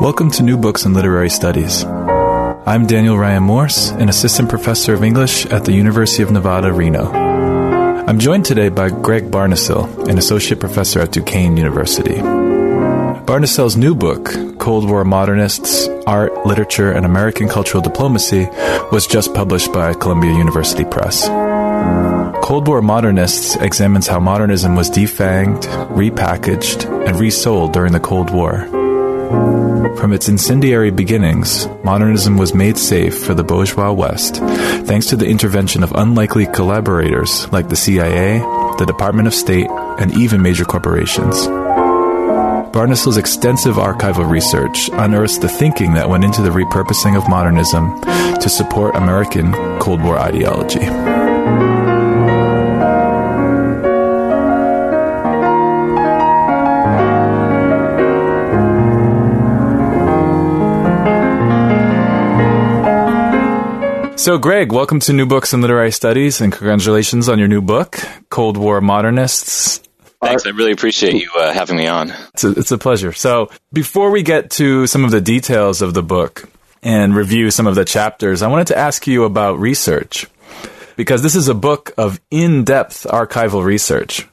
Welcome to New Books in Literary Studies. I'm Daniel Ryan Morse, an assistant professor of English at the University of Nevada, Reno. I'm joined today by Greg Barnhisel, an associate professor at Duquesne University. Barnhisel's new book, Cold War Modernists Art, Literature, and American Cultural Diplomacy, was just published by Columbia University Press. Cold War Modernists examines how modernism was defanged, repackaged, and resold during the Cold War. From its incendiary beginnings, modernism was made safe for the bourgeois West thanks to the intervention of unlikely collaborators like the CIA, the Department of State, and even major corporations. Barnhisel's extensive archival research unearthed the thinking that went into the repurposing of modernism to support American Cold War ideology. So, Greg, welcome to New Books in Literary Studies, and congratulations on your new book, Cold War Modernists. Thanks. I really appreciate you uh, having me on. It's a, it's a pleasure. So, before we get to some of the details of the book and review some of the chapters, I wanted to ask you about research because this is a book of in depth archival research.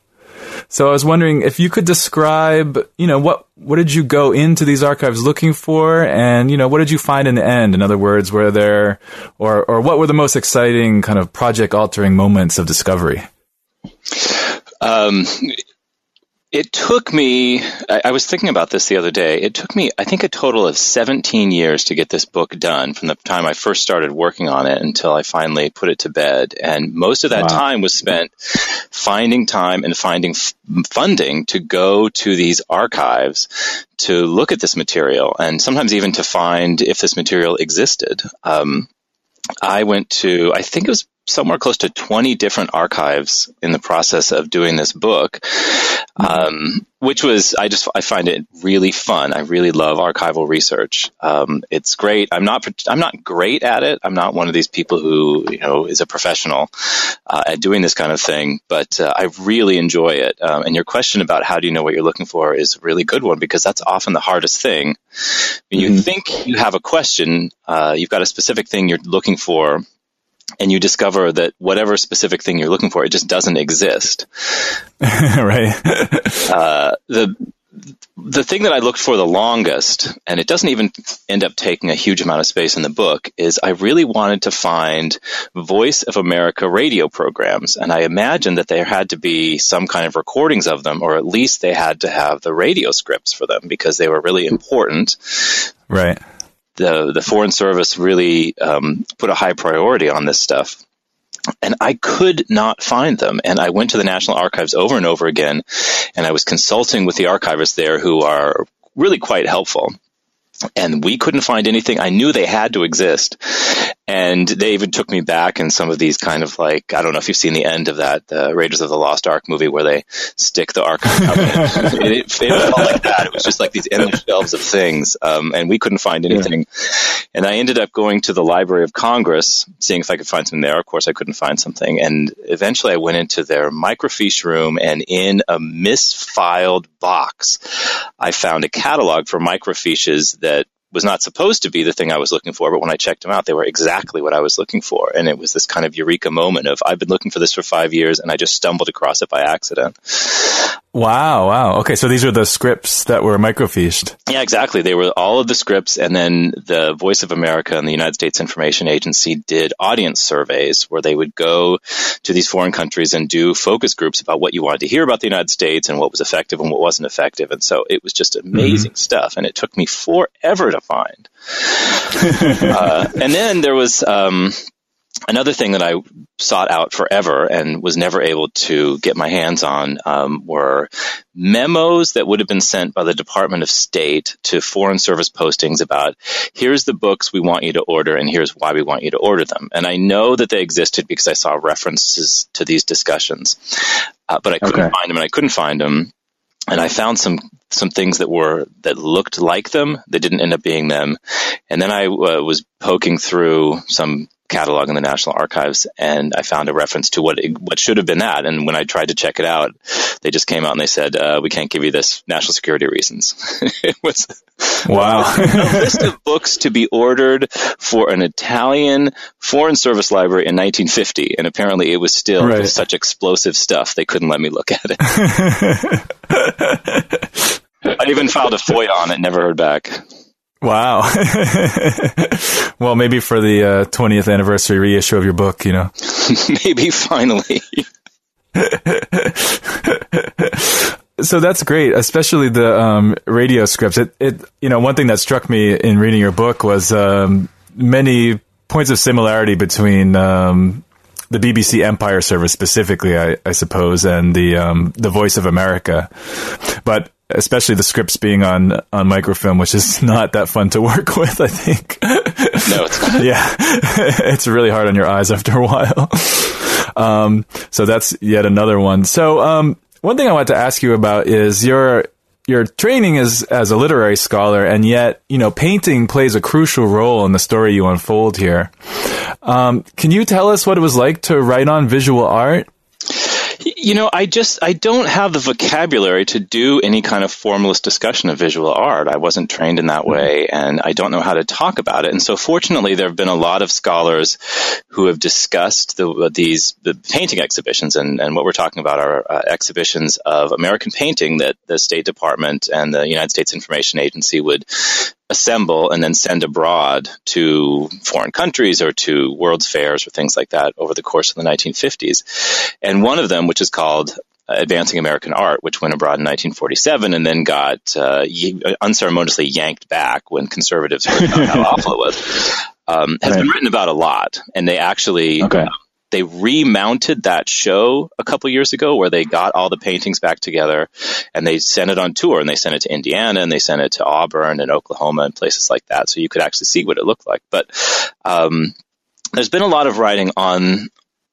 So I was wondering if you could describe, you know, what what did you go into these archives looking for, and you know, what did you find in the end? In other words, were there, or or what were the most exciting kind of project altering moments of discovery? Um, it took me, I, I, was thinking about this the other day. It took me, I think, a total of 17 years to get this book done from the time I first started working on it until I finally put it to bed. And most of that wow. time was spent finding time and finding f- funding to go to these archives to look at this material and sometimes even to find if this material existed. Um, I went to, I think it was somewhere close to 20 different archives in the process of doing this book, um, which was, I just, I find it really fun. I really love archival research. Um, it's great. I'm not, I'm not great at it. I'm not one of these people who, you know, is a professional uh, at doing this kind of thing, but uh, I really enjoy it. Um, and your question about how do you know what you're looking for is a really good one because that's often the hardest thing. When you mm-hmm. think you have a question, uh, you've got a specific thing you're looking for, and you discover that whatever specific thing you're looking for, it just doesn't exist. right. uh, the the thing that I looked for the longest, and it doesn't even end up taking a huge amount of space in the book, is I really wanted to find Voice of America radio programs. And I imagined that there had to be some kind of recordings of them, or at least they had to have the radio scripts for them because they were really important. Right the the Foreign Service really um, put a high priority on this stuff. And I could not find them. And I went to the National Archives over and over again, and I was consulting with the archivists there who are really quite helpful and we couldn't find anything. I knew they had to exist. And they even took me back in some of these kind of like, I don't know if you've seen the end of that, the Raiders of the Lost Ark movie where they stick the Ark. it, it, it, felt like that. It was just like these endless shelves of things. Um, and we couldn't find anything. Yeah. And I ended up going to the Library of Congress, seeing if I could find something there. Of course, I couldn't find something. And eventually I went into their microfiche room and in a misfiled box, I found a catalog for microfiches that was not supposed to be the thing I was looking for, but when I checked them out, they were exactly what I was looking for. And it was this kind of eureka moment of I've been looking for this for five years and I just stumbled across it by accident. Wow, wow. Okay, so these are the scripts that were microfiched. Yeah, exactly. They were all of the scripts, and then the Voice of America and the United States Information Agency did audience surveys where they would go to these foreign countries and do focus groups about what you wanted to hear about the United States and what was effective and what wasn't effective. And so it was just amazing mm-hmm. stuff, and it took me forever to find. uh, and then there was. Um, another thing that I sought out forever and was never able to get my hands on um, were memos that would have been sent by the Department of State to Foreign Service postings about here's the books we want you to order and here's why we want you to order them. And I know that they existed because I saw references to these discussions, uh, but I couldn't okay. find them and I couldn't find them. And I found some some things that were that looked like them that didn't end up being them. And then I uh, was poking through some catalog in the National Archives, and I found a reference to what it, what should have been that. And when I tried to check it out, they just came out and they said, uh, "We can't give you this, national security reasons." it was wow a list of books to be ordered for an Italian Foreign Service library in 1950, and apparently it was still right. such explosive stuff they couldn't let me look at it. I even filed a FOIA on it, never heard back. Wow. well, maybe for the uh, 20th anniversary reissue of your book, you know. maybe finally. so that's great, especially the um, radio scripts. It, it, you know, one thing that struck me in reading your book was um, many points of similarity between um, the BBC Empire service specifically, I, I suppose, and the um, the Voice of America. But especially the scripts being on on microfilm, which is not that fun to work with. I think. No, it's not. yeah, it's really hard on your eyes after a while. Um, so that's yet another one. So um, one thing I want to ask you about is your your training is as a literary scholar, and yet you know painting plays a crucial role in the story you unfold here. Um, can you tell us what it was like to write on visual art? You know, I just I don't have the vocabulary to do any kind of formalist discussion of visual art. I wasn't trained in that mm-hmm. way, and I don't know how to talk about it. And so, fortunately, there have been a lot of scholars who have discussed the, these the painting exhibitions, and, and what we're talking about are uh, exhibitions of American painting that the State Department and the United States Information Agency would assemble and then send abroad to foreign countries or to world's fairs or things like that over the course of the 1950s. And one of them, which is called Advancing American Art, which went abroad in 1947 and then got uh, unceremoniously yanked back when conservatives heard how awful it was, um, has right. been written about a lot. And they actually okay. uh, they remounted that show a couple years ago where they got all the paintings back together and they sent it on tour and they sent it to Indiana and they sent it to Auburn and Oklahoma and places like that. So you could actually see what it looked like. But, um, there's been a lot of writing on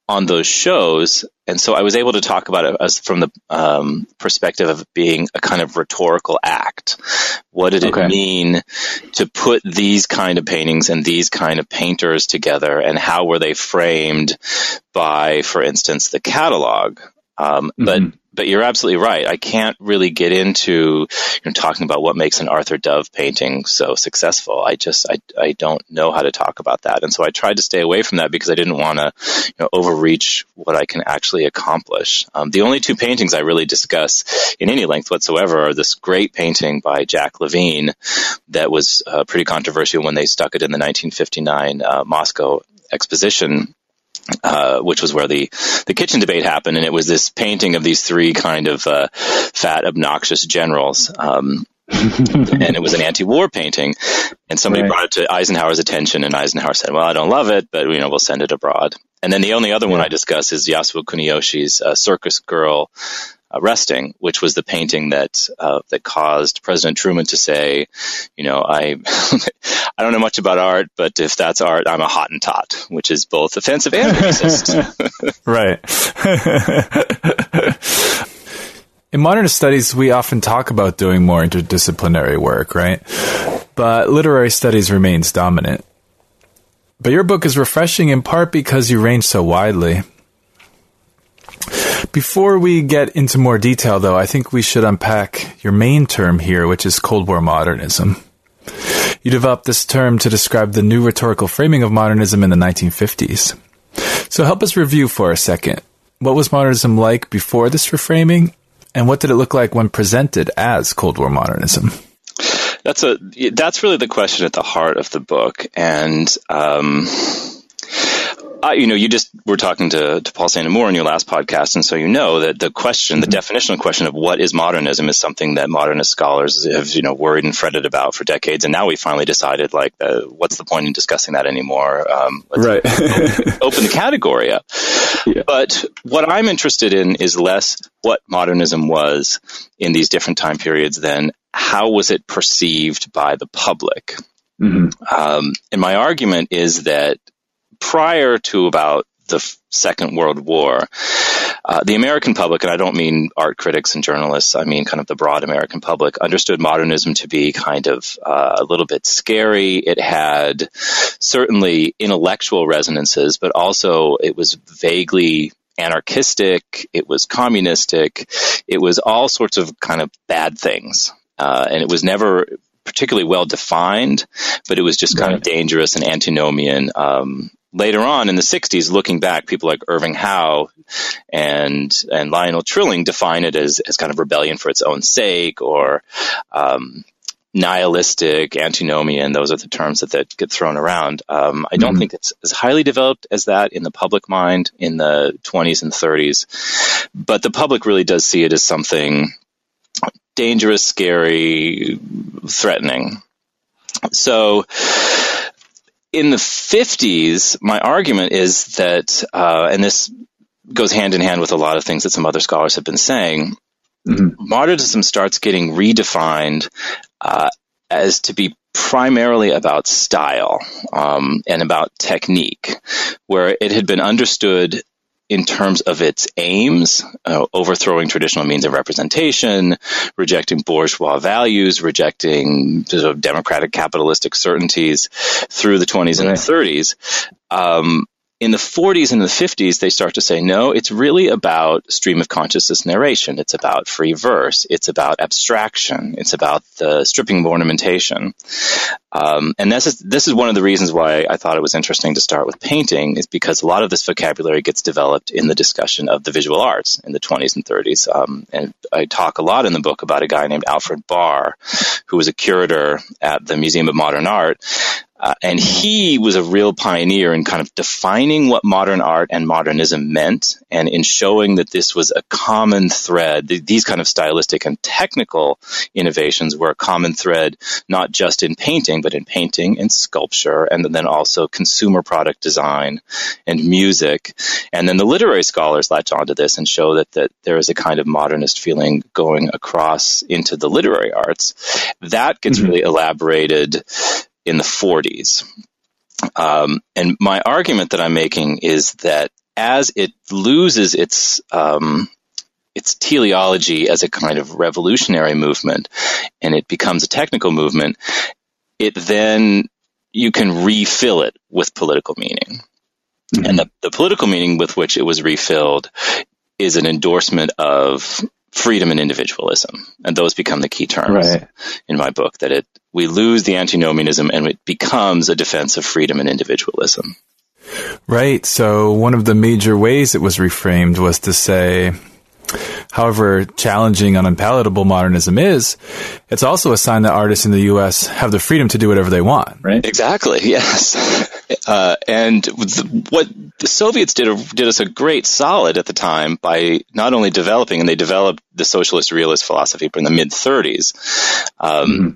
on those shows, and so I was able to talk about it as from the um, perspective of being a kind of rhetorical act. What did okay. it mean to put these kind of paintings and these kind of painters together, and how were they framed by, for instance, the catalog? Um, mm-hmm. But but you're absolutely right. I can't really get into you know, talking about what makes an Arthur Dove painting so successful. I just I, I don't know how to talk about that, and so I tried to stay away from that because I didn't want to you know, overreach what I can actually accomplish. Um, the only two paintings I really discuss in any length whatsoever are this great painting by Jack Levine that was uh, pretty controversial when they stuck it in the 1959 uh, Moscow exposition uh, which was where the, the kitchen debate happened, and it was this painting of these three kind of uh, fat, obnoxious generals. Um, and it was an anti-war painting, and somebody right. brought it to Eisenhower's attention, and Eisenhower said, "Well, I don't love it, but you know, we'll send it abroad." And then the only other yeah. one I discuss is Yasuo Kuniyoshi's uh, Circus Girl Resting, which was the painting that uh, that caused President Truman to say, you know, I I don't know much about art, but if that's art, I'm a Hottentot, which is both offensive and racist. right. In modernist studies, we often talk about doing more interdisciplinary work, right? But literary studies remains dominant. But your book is refreshing in part because you range so widely. Before we get into more detail, though, I think we should unpack your main term here, which is Cold War modernism. You developed this term to describe the new rhetorical framing of modernism in the 1950s. So help us review for a second. What was modernism like before this reframing? And what did it look like when presented as Cold War modernism? That's a that's really the question at the heart of the book, and um, I, you know, you just were talking to, to Paul Saint-Amour in your last podcast, and so you know that the question, the mm-hmm. definitional question of what is modernism, is something that modernist scholars have you know worried and fretted about for decades, and now we finally decided like, uh, what's the point in discussing that anymore? Um, right. open the category up. Yeah. But what I'm interested in is less what modernism was in these different time periods than how was it perceived by the public. Mm-hmm. Um, and my argument is that prior to about the Second World War, uh, the American public, and I don't mean art critics and journalists, I mean kind of the broad American public, understood modernism to be kind of uh, a little bit scary. It had certainly intellectual resonances, but also it was vaguely anarchistic, it was communistic, it was all sorts of kind of bad things. Uh, and it was never particularly well defined, but it was just kind right. of dangerous and antinomian. Um, later on in the 60s, looking back, people like Irving Howe and and Lionel Trilling define it as, as kind of rebellion for its own sake or um, nihilistic, antinomian. Those are the terms that, that get thrown around. Um, I don't mm-hmm. think it's as highly developed as that in the public mind in the 20s and 30s, but the public really does see it as something dangerous, scary, threatening. So, in the 50s, my argument is that, uh, and this goes hand in hand with a lot of things that some other scholars have been saying, mm-hmm. modernism starts getting redefined uh, as to be primarily about style um, and about technique, where it had been understood in terms of its aims, uh, overthrowing traditional means of representation, rejecting bourgeois values, rejecting sort of democratic capitalistic certainties through the 20s right. and the 30s. Um, in the 40s and the 50s, they start to say, no, it's really about stream of consciousness narration. It's about free verse. It's about abstraction. It's about the stripping of ornamentation. Um, and this is, this is one of the reasons why I thought it was interesting to start with painting, is because a lot of this vocabulary gets developed in the discussion of the visual arts in the 20s and 30s. Um, and I talk a lot in the book about a guy named Alfred Barr, who was a curator at the Museum of Modern Art uh, and he was a real pioneer in kind of defining what modern art and modernism meant and in showing that this was a common thread. These kind of stylistic and technical innovations were a common thread, not just in painting, but in painting and sculpture, and then also consumer product design and music. And then the literary scholars latch onto this and show that, that there is a kind of modernist feeling going across into the literary arts. That gets mm-hmm. really elaborated in the 40s. Um, and my argument that I'm making is that as it loses its um, its teleology as a kind of revolutionary movement, and it becomes a technical movement, it then you can refill it with political meaning. Mm-hmm. And the, the political meaning with which it was refilled is an endorsement of freedom and individualism, and those become the key terms right. in my book. That it we lose the antinomianism and it becomes a defense of freedom and individualism. Right. So one of the major ways it was reframed was to say, however challenging and unpalatable modernism is, it's also a sign that artists in the U.S. have the freedom to do whatever they want. Right. Exactly. Yes. Uh, and what the Soviets did a, did us a great solid at the time by not only developing, and they developed the socialist realist philosophy in the mid 30s. Um, mm-hmm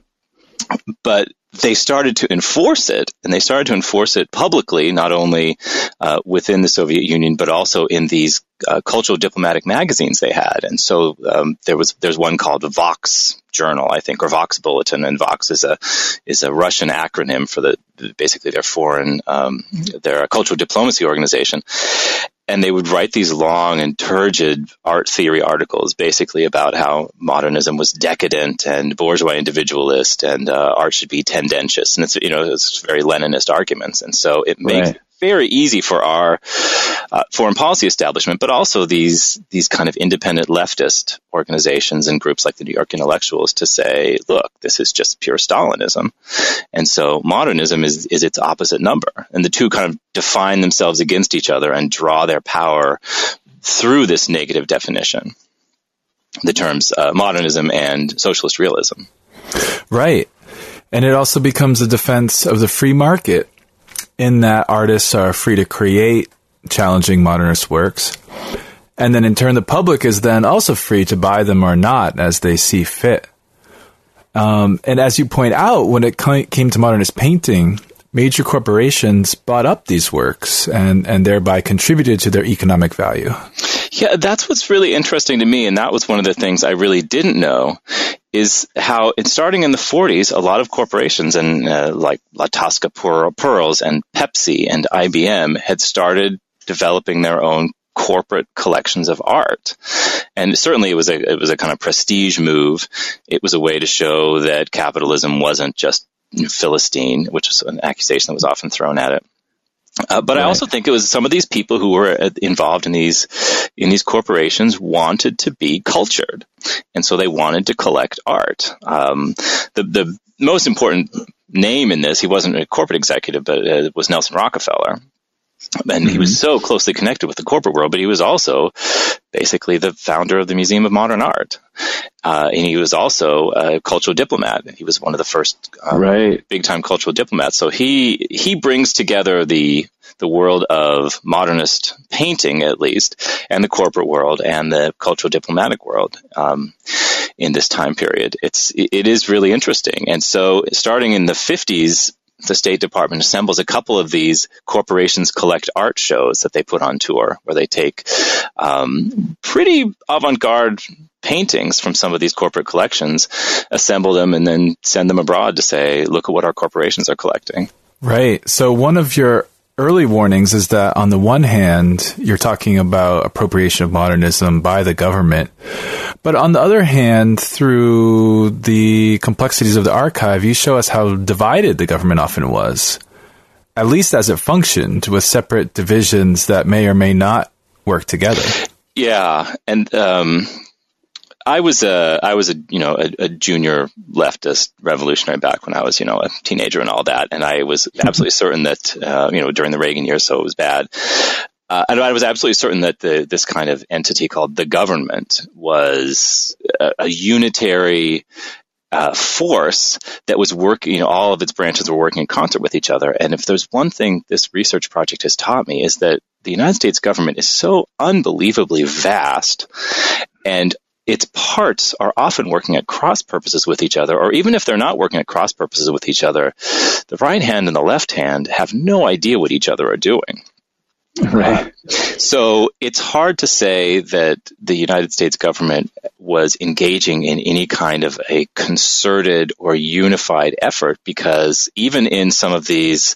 but they started to enforce it, and they started to enforce it publicly, not only uh, within the Soviet Union, but also in these uh, cultural diplomatic magazines they had. And so um, there was there's one called the VOKS Journal, I think, or VOKS Bulletin, and VOKS is a is a Russian acronym for the basically their foreign um, their cultural diplomacy organization and they would write these long and turgid art theory articles basically about how modernism was decadent and bourgeois individualist and uh, art should be tendentious. And it's you know it's very leninist arguments. And so it makes right very easy for our uh, foreign policy establishment, but also these these kind of independent leftist organizations and groups like the New York Intellectuals to say, look, this is just pure Stalinism, and so modernism is is its opposite number, and the two kind of define themselves against each other and draw their power through this negative definition. the terms uh, modernism and socialist realism. Right. And it also becomes a defense of the free market in that artists are free to create challenging modernist works. And then in turn, the public is then also free to buy them or not as they see fit. Um, and as you point out, when it came to modernist painting, major corporations bought up these works and, and thereby contributed to their economic value. Yeah, that's what's really interesting to me. And that was one of the things I really didn't know is how, in starting in the 40s, a lot of corporations and uh, like La Tausca Pearls and Pepsi and IBM had started developing their own corporate collections of art. And certainly it was a, it was a kind of prestige move. It was a way to show that capitalism wasn't just Philistine, which was an accusation that was often thrown at it. Uh, but right. I also think it was some of these people who were uh, involved in these in these corporations wanted to be cultured, and so they wanted to collect art. Um, the the most important name in this, he wasn't a corporate executive, but uh, was Nelson Rockefeller, and he was mm-hmm. so closely connected with the corporate world, but he was also basically the founder of the Museum of Modern Art. Uh, and he was also a cultural diplomat. He was one of the first um, right. big time cultural diplomats. So he, he brings together the, the world of modernist painting, at least, and the corporate world and the cultural diplomatic world. Um, in this time period, it's it is really interesting, and so starting in the 50s, the State Department assembles a couple of these corporations collect art shows that they put on tour, where they take um, pretty avant-garde paintings from some of these corporate collections, assemble them, and then send them abroad to say, "Look at what our corporations are collecting." Right. So one of your early warnings is that on the one hand, you're talking about appropriation of modernism by the government. But on the other hand, through the complexities of the archive, you show us how divided the government often was, at least as it functioned with separate divisions that may or may not work together. Yeah. And, um, I was a I was a you know a, a, junior leftist revolutionary back when I was you know a teenager and all that, and I was absolutely certain that uh, you know during the Reagan years, so it was bad. Uh, and I was absolutely certain that the, this kind of entity called the government was a, a unitary uh, force that was working, you know, all of its branches were working in concert with each other. And if there's one thing this research project has taught me is that the United States government is so unbelievably vast and its parts are often working at cross purposes with each other, or even if they're not working at cross purposes with each other, the right hand and the left hand have no idea what each other are doing. Right. So it's hard to say that the United States government was engaging in any kind of a concerted or unified effort because even in some of these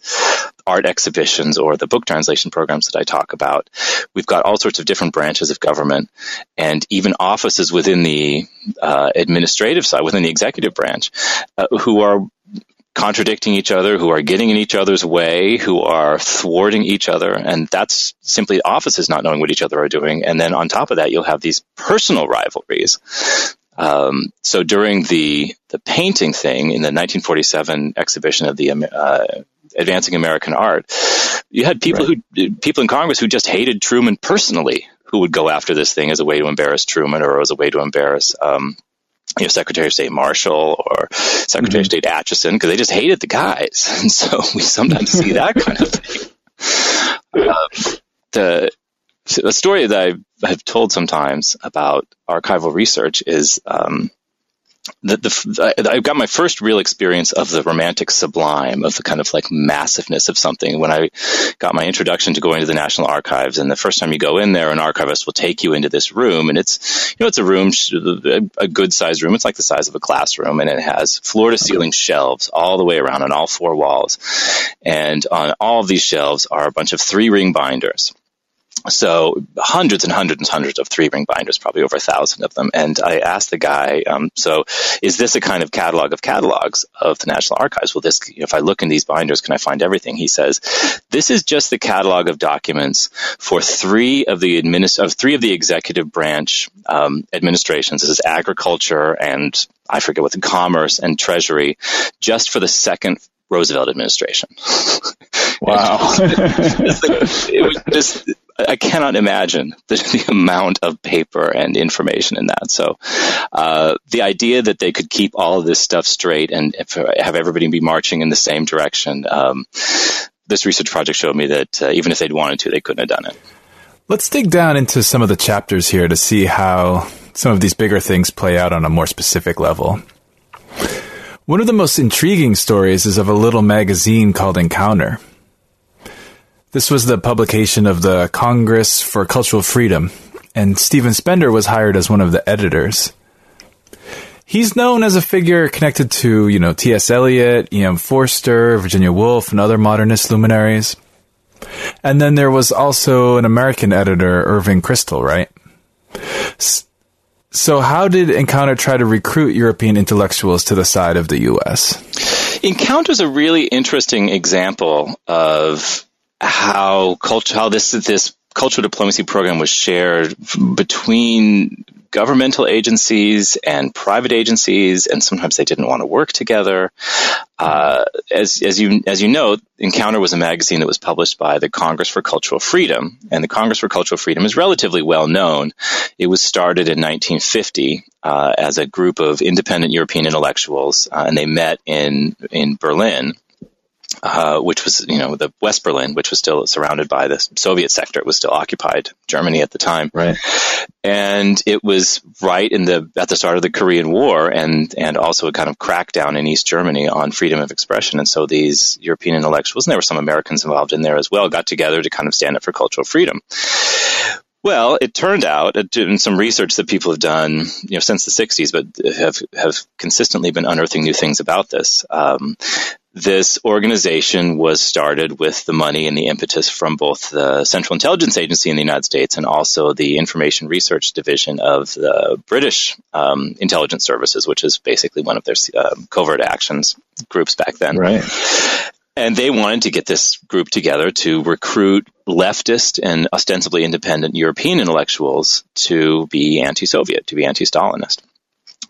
art exhibitions or the book translation programs that I talk about, we've got all sorts of different branches of government and even offices within the uh, administrative side, within the executive branch, uh, who are contradicting each other, who are getting in each other's way, who are thwarting each other. And that's simply offices not knowing what each other are doing. And then on top of that, you'll have these personal rivalries. Um, so during the, the painting thing in the 1947 exhibition of the uh, Advancing American Art, you had people right. who people in Congress who just hated Truman personally, who would go after this thing as a way to embarrass Truman or as a way to embarrass um, you know, Secretary of State Marshall or Secretary mm-hmm. of State Acheson because they just hated the guys. And so we sometimes see that kind of thing. Um, the, the story that I have told sometimes about archival research is um, the, the, I got my first real experience of the romantic sublime, of the kind of like massiveness of something when I got my introduction to going to the National Archives. And the first time you go in there, an archivist will take you into this room, and it's you know it's a room, a good sized room. It's like the size of a classroom, and it has floor to ceiling shelves all the way around on all four walls, and on all of these shelves are a bunch of three ring binders so hundreds and hundreds and hundreds of three ring binders, probably over a thousand of them. And I asked the guy, um, so is this a kind of catalog of catalogs of the National Archives? Well, this, if I look in these binders, can I find everything? He says, this is just the catalog of documents for three of the administ- of three of the executive branch um, administrations. This is agriculture and I forget what the commerce and treasury, just for the second Roosevelt administration. Wow. it was just I cannot imagine the, the, amount of paper and information in that. So, uh, the idea that they could keep all of this stuff straight and have everybody be marching in the same direction, um, this research project showed me that uh, even if they'd wanted to, they couldn't have done it. Let's dig down into some of the chapters here to see how some of these bigger things play out on a more specific level. One of the most intriguing stories is of a little magazine called Encounter. This was the publication of the Congress for Cultural Freedom, and Stephen Spender was hired as one of the editors. He's known as a figure connected to, you know, T.S. Eliot, E.M. Forster, Virginia Woolf, and other modernist luminaries. And then there was also an American editor, Irving Kristol, right? So, how did Encounter try to recruit European intellectuals to the side of the U.S.? Encounter is a really interesting example of how culture, how this this cultural diplomacy program was shared between governmental agencies and private agencies, and sometimes they didn't want to work together. Uh, as, as you as you know, Encounter was a magazine that was published by the Congress for Cultural Freedom, and the Congress for Cultural Freedom is relatively well known. It was started in 1950 uh, as a group of independent European intellectuals, uh, and they met in in Berlin uh, which was, you know, the West Berlin, which was still surrounded by the Soviet sector. It was still occupied Germany at the time. Right. And it was right in the, at the start of the Korean War and, and also a kind of crackdown in East Germany on freedom of expression. And so these European intellectuals, and there were some Americans involved in there as well, got together to kind of stand up for cultural freedom. Well, it turned out in some research that people have done, you know, since the '60s, but have have consistently been unearthing new things about this. Um, this organization was started with the money and the impetus from both the Central Intelligence Agency in the United States and also the Information Research Division of the British um, Intelligence Services, which is basically one of their um, covert actions groups back then. Right. And they wanted to get this group together to recruit leftist and ostensibly independent European intellectuals to be anti Soviet, to be anti Stalinist.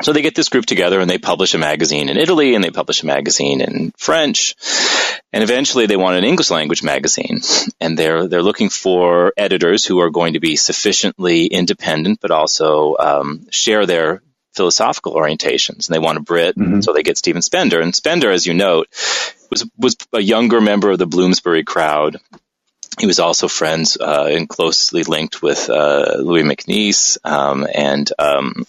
So they get this group together and they publish a magazine in Italy and they publish a magazine in French. And eventually they want an English language magazine. And they're, they're looking for editors who are going to be sufficiently independent, but also um, share their philosophical orientations. And they want a Brit, mm-hmm. so they get Stephen Spender. And Spender, as you note, was, was a younger member of the Bloomsbury crowd he was also friends uh, and closely linked with uh, Louis MacNeice um, and um,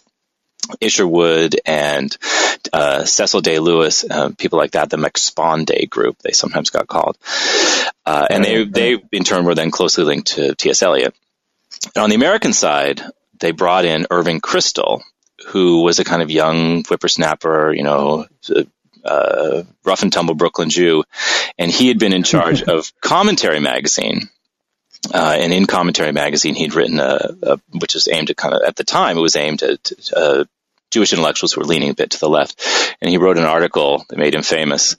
Isherwood and uh, Cecil Day Lewis, uh, people like that, the MacSpaunday group, they sometimes got called. Uh, and they, they, in turn, were then closely linked to T.S. Eliot. And on the American side, they brought in Irving Kristol, who was a kind of young whippersnapper, you know, uh, rough and tumble Brooklyn Jew. And he had been in charge of Commentary Magazine, uh, and in Commentary Magazine, he'd written a, a, which was aimed at kind of at the time it was aimed at uh, Jewish intellectuals who were leaning a bit to the left, and he wrote an article that made him famous,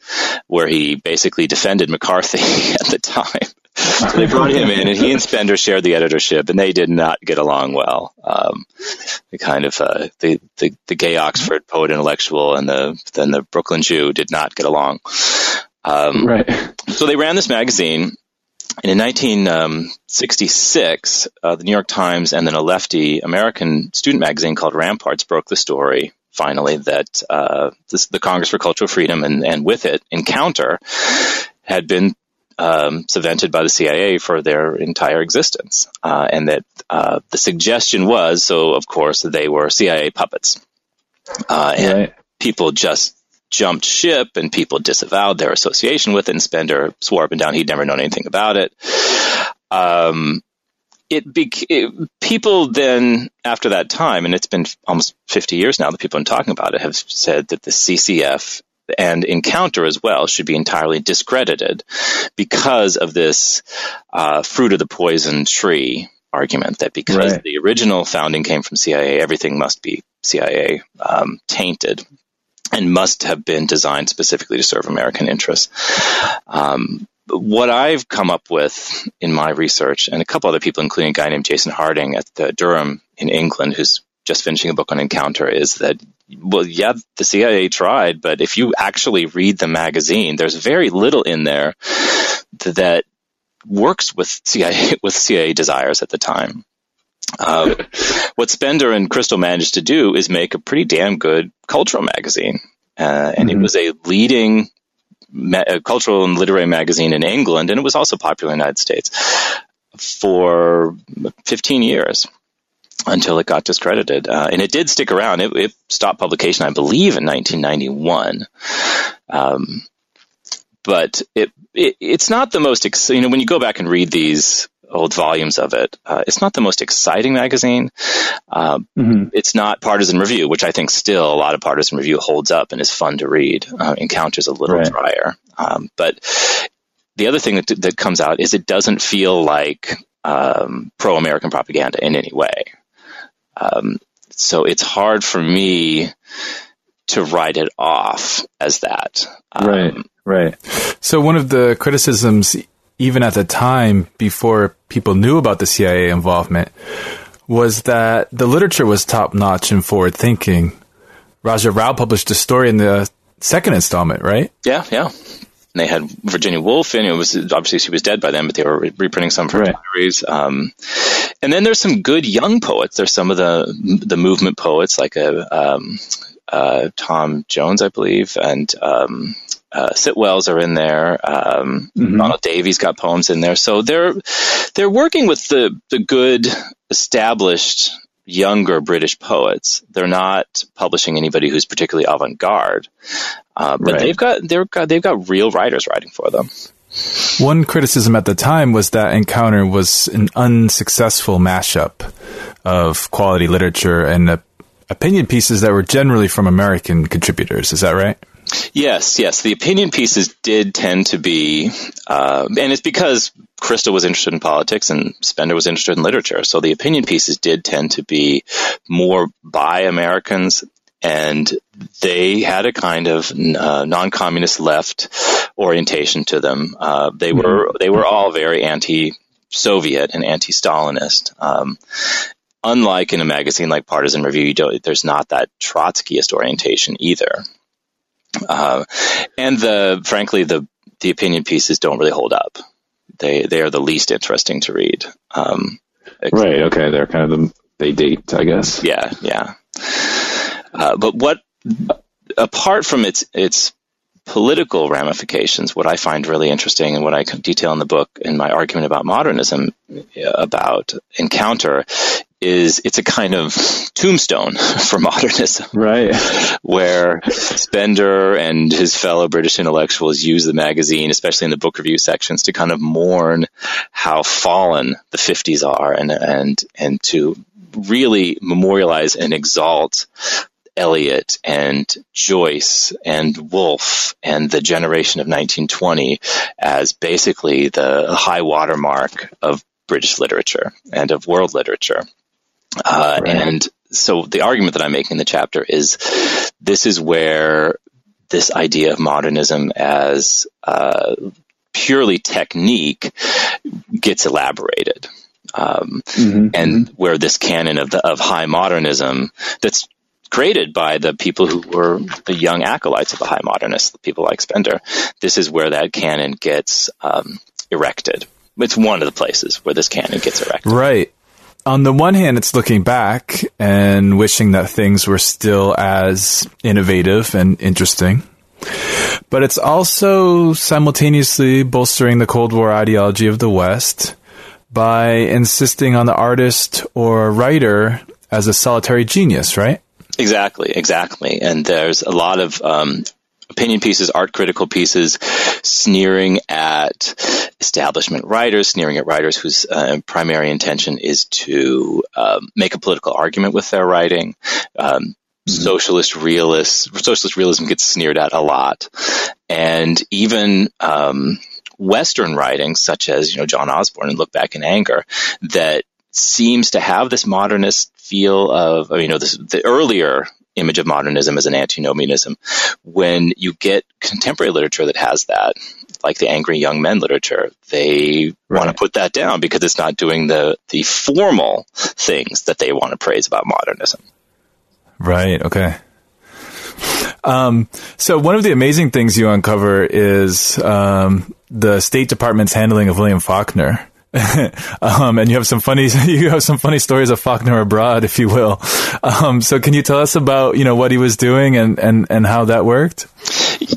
where he basically defended McCarthy at the time. so they brought him in, and he and Spender shared the editorship, and they did not get along well. Um, the kind of uh, the, the, the gay Oxford poet intellectual and the then the Brooklyn Jew did not get along. Um, right. So they ran this magazine, and in 1966, uh, the New York Times and then a lefty American student magazine called Ramparts broke the story finally that uh, this, the Congress for Cultural Freedom and, and with it Encounter had been um, cemented by the CIA for their entire existence, uh, and that uh, the suggestion was so. Of course, they were CIA puppets, uh, and right. people just jumped ship and people disavowed their association with it and Spender swore up and down he'd never known anything about it. Um, it, it, people then after that time, and it's been almost 50 years now that people have been talking about it, have said that the CCF and Encounter as well should be entirely discredited because of this uh, fruit of the poison tree argument that because right. the original founding came from CIA, everything must be CIA um, tainted and must have been designed specifically to serve American interests. Um, what I've come up with in my research, and a couple other people, including a guy named Jason Harding at the Durham in England, who's just finishing a book on Encounter, is that well, yeah, the CIA tried, but if you actually read the magazine, there's very little in there that works with CIA with CIA desires at the time. Um, what Spender and Kristol managed to do is make a pretty damn good cultural magazine, uh, and mm-hmm. it was a leading ma- cultural and literary magazine in England, and it was also popular in the United States for 15 years until it got discredited. Uh, and it did stick around. It, it, stopped publication, I believe, in 1991. Um, but it, it, it's not the most, ex- you know, when you go back and read these old volumes of it, uh, it's not the most exciting magazine. Uh, mm-hmm. It's not Partisan Review, which I think still a lot of Partisan Review holds up and is fun to read. Uh, Encounter's a little right. drier. Um, but the other thing that, that comes out is it doesn't feel like um, pro American propaganda in any way. Um, so it's hard for me to write it off as that. Um, right, right. So one of the criticisms, even at the time before people knew about the CIA involvement, was that the literature was top notch and forward thinking. Raja Rao published a story in the second installment, right? Yeah, yeah. And they had Virginia Woolf and it. Was obviously she was dead by then, but they were reprinting some of her right. diaries. Um, and then there's some good young poets. There's some of the the movement poets like a um, uh, Tom Jones, I believe, and um, uh, Sitwells are in there. Um, mm-hmm. Ronald Davies got poems in there. So they're they're working with the the good established younger British poets. They're not publishing anybody who's particularly avant garde. Uh, but right. they've got they've got they've got real writers writing for them. One criticism at the time was that Encounter was an unsuccessful mashup of quality literature and uh, opinion pieces that were generally from American contributors. Is that right? Yes, yes. The opinion pieces did tend to be, uh, and it's because Kristol was interested in politics and Spender was interested in literature. So the opinion pieces did tend to be more by Americans and they had a kind of uh, non-communist left orientation to them. Uh, they mm-hmm. were they were all very anti-Soviet and anti-Stalinist. Um, unlike in a magazine like Partisan Review, there's not that Trotskyist orientation either. Uh, and the frankly the the opinion pieces don't really hold up. They they are the least interesting to read. Um, right. Okay. They're kind of the they date, I guess. Yeah. Yeah. Uh, but what, apart from its its political ramifications, what I find really interesting and what I detail in the book in my argument about modernism about encounter is it's a kind of tombstone for modernism. Right. Where Spender and his fellow British intellectuals use the magazine, especially in the book review sections, to kind of mourn how fallen the 50s are and, and, and to really memorialize and exalt Eliot and Joyce and Woolf and the generation of 1920 as basically the high watermark of British literature and of world literature. Uh, right. And so the argument that I'm making in the chapter is this is where this idea of modernism as uh, purely technique gets elaborated. Um, mm-hmm. and where this canon of the, of high modernism that's created by the people who were the young acolytes of the high modernists, the people like Spender. This is where that canon gets um, erected. It's one of the places where this canon gets erected. Right. On the one hand, it's looking back and wishing that things were still as innovative and interesting. But it's also simultaneously bolstering the Cold War ideology of the West by insisting on the artist or writer as a solitary genius, right? Exactly, exactly. And there's a lot of um, opinion pieces, art critical pieces, sneering at establishment writers, sneering at writers whose uh, primary intention is to um, make a political argument with their writing. Um, mm-hmm. Socialist realists, socialist realism gets sneered at a lot, and even um, Western writings, such as you know John Osborne and Look Back in Anger, that seems to have this modernist feel of, you know, this, the earlier image of modernism as an antinomianism. When you get contemporary literature that has that, like the angry young men literature, they right. want to put that down because it's not doing the, the formal things that they want to praise about modernism. Right. Okay. Um, so one of the amazing things you uncover is um, the State Department's handling of William Faulkner. um, and you have some funny you have some funny stories of Faulkner abroad, if you will. Um, so can you tell us about you know what he was doing and and and how that worked?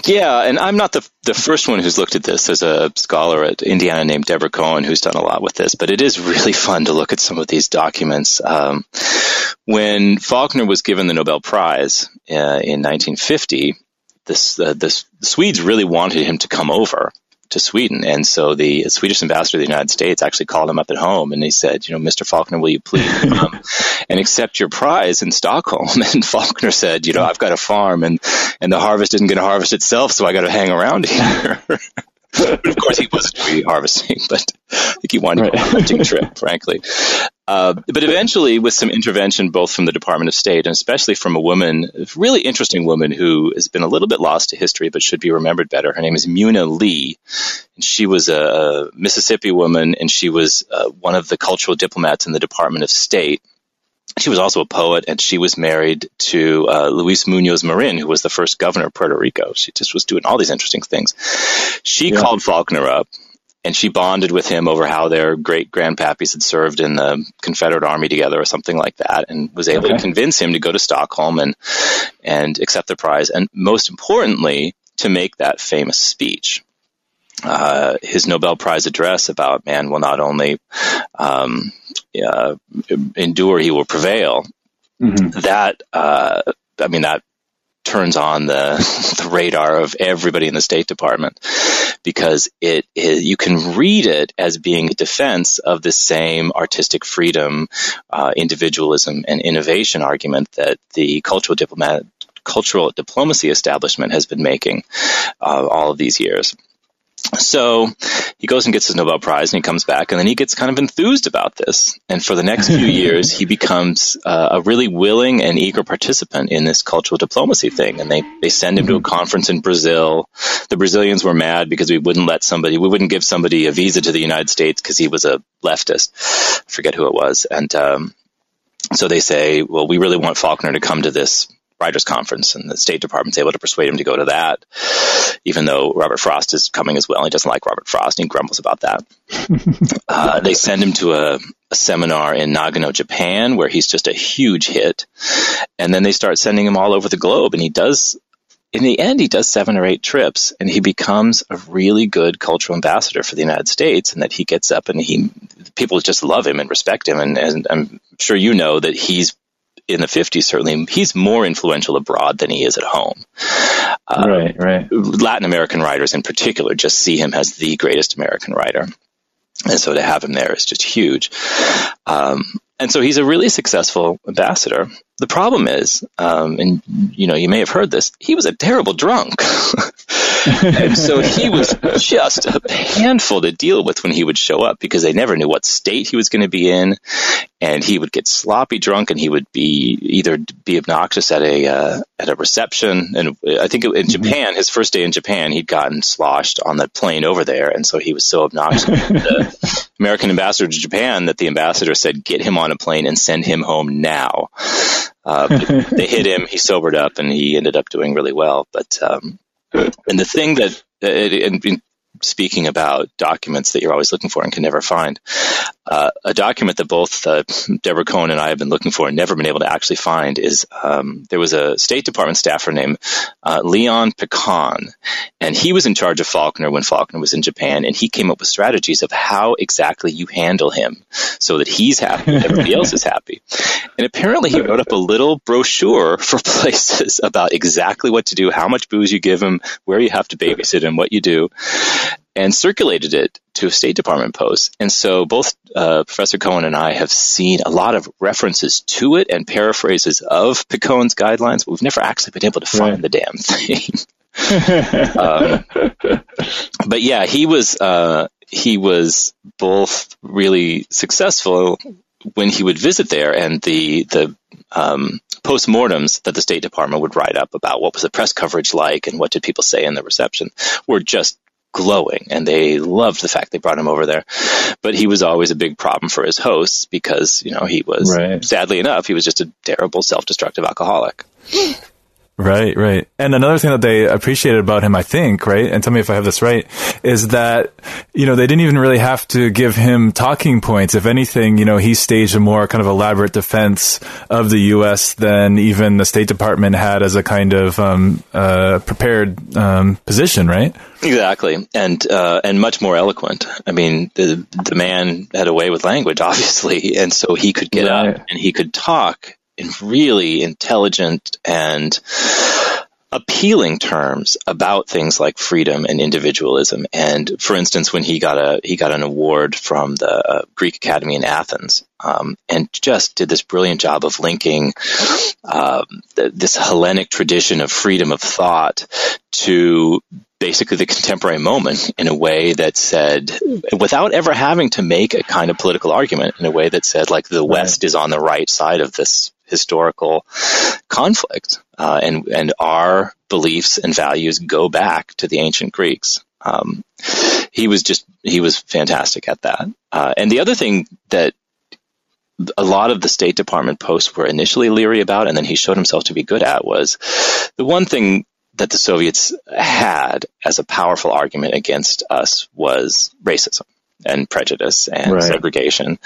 Yeah, and I'm not the the first one who's looked at this. There's a scholar at Indiana named Deborah Cohn who's done a lot with this, but it is really fun to look at some of these documents. Um, when Faulkner was given the Nobel Prize uh, in 1950, this, uh, this, the Swedes really wanted him to come over to Sweden. And so the Swedish ambassador to the United States actually called him up at home and he said, you know, Mr. Faulkner, will you please come um, and accept your prize in Stockholm? And Faulkner said, you know, I've got a farm and, and the harvest isn't going to harvest itself, so I got to hang around here. but of course, he wasn't really harvesting, but I think he wanted right. a hunting trip, frankly. Uh, but eventually, with some intervention both from the Department of State and especially from a woman, a really interesting woman who has been a little bit lost to history but should be remembered better. Her name is Muna Lee. And she was a Mississippi woman and she was uh, one of the cultural diplomats in the Department of State she was also a poet, and she was married to uh, Luis Munoz Marin, who was the first governor of Puerto Rico. She just was doing all these interesting things. She yeah. called Faulkner up, and she bonded with him over how their great grandpappies had served in the Confederate Army together, or something like that, and was able okay. to convince him to go to Stockholm and and accept the prize, and most importantly, to make that famous speech. Uh, his Nobel Prize address about man will not only um, uh, endure, he will prevail. Mm-hmm. That uh, I mean that turns on the, the radar of everybody in the State Department because it is, you can read it as being a defense of the same artistic freedom, uh, individualism, and innovation argument that the cultural diplomat cultural diplomacy establishment has been making uh, all of these years. So he goes and gets his Nobel Prize and he comes back and then he gets kind of enthused about this. And for the next few years, he becomes uh, a really willing and eager participant in this cultural diplomacy thing. And they, they send him to a mm-hmm. conference in Brazil. The Brazilians were mad because we wouldn't let somebody, we wouldn't give somebody a visa to the United States because he was a leftist. I forget who it was. And, um, so they say, well, we really want Faulkner to come to this writers conference and the State Department's able to persuade him to go to that, even though Robert Frost is coming as well. He doesn't like Robert Frost. And he grumbles about that. uh, they send him to a, a, seminar in Nagano, Japan, where he's just a huge hit. And then they start sending him all over the globe and he does in the end, he does seven or eight trips and he becomes a really good cultural ambassador for the United States. And that he gets up and he, people just love him and respect him. And, and I'm sure you know that he's in the 50s, certainly, he's more influential abroad than he is at home. Uh, right, right. Latin American writers in particular just see him as the greatest American writer. And so to have him there is just huge. Um, and so he's a really successful ambassador. The problem is, um, and you know, you may have heard this, he was a terrible drunk. and so he was just a handful to deal with when he would show up because they never knew what state he was going to be in. And he would get sloppy drunk and he would be either be obnoxious at a, uh, at a reception. And I think in mm-hmm. Japan, his first day in Japan, he'd gotten sloshed on the plane over there. And so he was so obnoxious. the American ambassador to Japan that the ambassador said, get him on a plane and send him home now. Uh, they hit him, he sobered up, and he ended up doing really well. But um, and the thing that, and speaking about documents that you're always looking for and can never find, uh, a document that both uh, Deborah Cohn and I have been looking for and never been able to actually find is um, there was a State Department staffer named uh, Leon Picon, and he was in charge of Faulkner when Faulkner was in Japan, and he came up with strategies of how exactly you handle him so that he's happy and everybody else is happy. And apparently, he wrote up a little brochure for places about exactly what to do, how much booze you give him, where you have to babysit him, what you do and circulated it to a State Department posts. And so both uh, Professor Cohn and I have seen a lot of references to it and paraphrases of Picon's guidelines, but we've never actually been able to find right. the damn thing. um, but yeah, he was uh, he was both really successful when he would visit there, and the the um, postmortems that the State Department would write up about what was the press coverage like and what did people say in the reception were just glowing and they loved the fact they brought him over there. But he was always a big problem for his hosts because, you know, he was, right. sadly enough, he was just a terrible self-destructive alcoholic. Right, right. And another thing that they appreciated about him, I think, right, and tell me if I have this right, is that, you know, they didn't even really have to give him talking points. If anything, you know, he staged a more kind of elaborate defense of the U.S. than even the State Department had as a kind of um, uh, prepared um, position, right? Exactly, and uh, and much more eloquent. I mean, the the man had a way with language, obviously, and so he could get right. up and he could talk really intelligent and appealing terms about things like freedom and individualism. And for instance, when he got a he got an award from the uh, Greek Academy in Athens, um, and just did this brilliant job of linking um, the, this Hellenic tradition of freedom of thought to basically the contemporary moment in a way that said, without ever having to make a kind of political argument, in a way that said, like, the West is on the right side of this historical conflict, uh, and and our beliefs and values go back to the ancient Greeks. Um, he was just he was fantastic at that. Uh, and the other thing that a lot of the State Department posts were initially leery about, and then he showed himself to be good at was the one thing that the Soviets had as a powerful argument against us was racism and prejudice and right. segregation.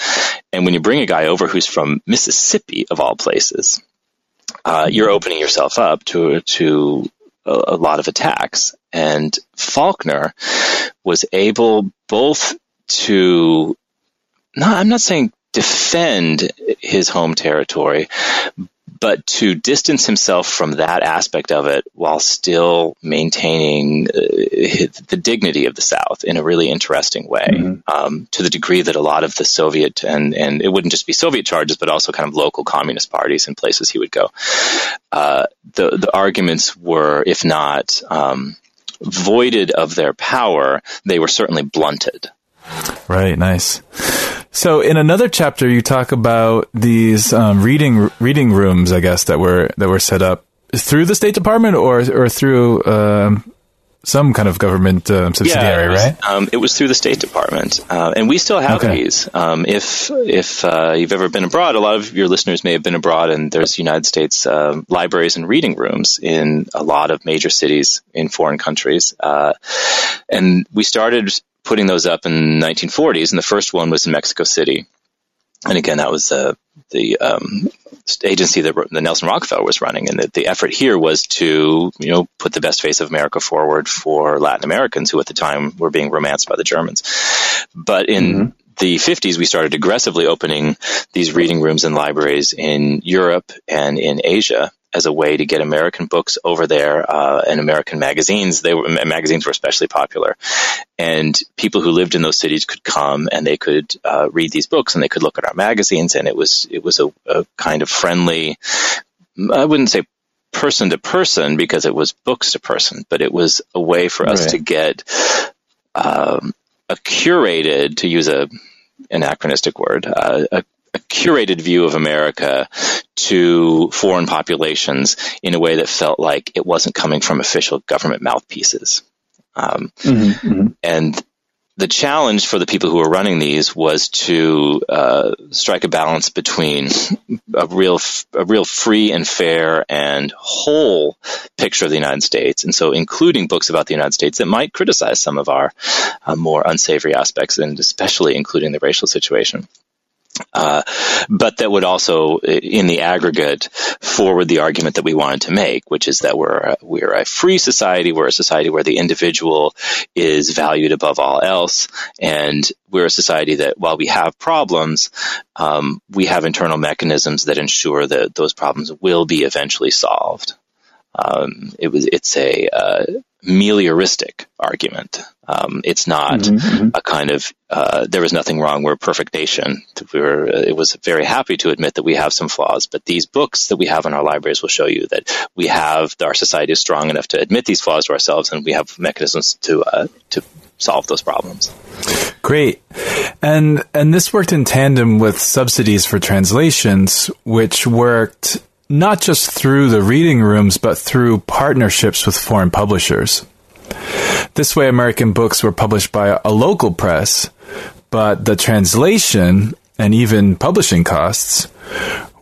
And when you bring a guy over who's from Mississippi, of all places, uh, you're opening yourself up to to a, a lot of attacks. And Faulkner was able both to not I'm not saying defend his home territory, but to distance himself from that aspect of it while still maintaining uh, the dignity of the South in a really interesting way, mm-hmm. um, to the degree that a lot of the Soviet and and it wouldn't just be Soviet charges, but also kind of local communist parties and places he would go. Uh, the the arguments were, if not um, voided of their power, they were certainly blunted. Right. Nice. So in another chapter, you talk about these um, reading reading rooms, I guess that were that were set up through the State Department or or through um, some kind of government um, subsidiary, yeah, it was, right? Um, it was through the State Department, uh, and we still have okay. these. Um, if if uh, you've ever been abroad, a lot of your listeners may have been abroad, and there's United States uh, libraries and reading rooms in a lot of major cities in foreign countries, uh, and we started putting those up in the 1940s, and the first one was in Mexico City. And again, that was the the um, agency that the Nelson Rockefeller was running, and the, the effort here was to you know put the best face of America forward for Latin Americans who at the time were being romanced by the Germans. But in mm-hmm the 50s, we started aggressively opening these reading rooms and libraries in Europe and in Asia as a way to get American books over there uh, and American magazines. They were magazines were especially popular, and people who lived in those cities could come and they could uh, read these books and they could look at our magazines. And it was it was a, a kind of friendly. I wouldn't say person to person because it was books to person, but it was a way for us right. to get um, a curated, to use a anachronistic word, uh, a a curated view of America to foreign populations in a way that felt like it wasn't coming from official government mouthpieces. Um, mm-hmm, mm-hmm. And the challenge for the people who were running these was to uh, strike a balance between a real, a real free and fair and whole picture of the United States, and so including books about the United States that might criticize some of our uh, more unsavory aspects, and especially including the racial situation. Uh, but that would also, in the aggregate, forward the argument that we wanted to make, which is that we're a, we're a free society, we're a society where the individual is valued above all else, and we're a society that, while we have problems, um, we have internal mechanisms that ensure that those problems will be eventually solved. Um, it was it's a uh, melioristic argument. Um, it's not mm-hmm, mm-hmm. a kind of uh, there was nothing wrong. We're a perfect nation. We were. Uh, it was very happy to admit that we have some flaws, but these books that we have in our libraries will show you that we have our society is strong enough to admit these flaws to ourselves, and we have mechanisms to uh, to solve those problems. Great. And and this worked in tandem with subsidies for translations, which worked not just through the reading rooms, but through partnerships with foreign publishers. This way, American books were published by a local press, but the translation and even publishing costs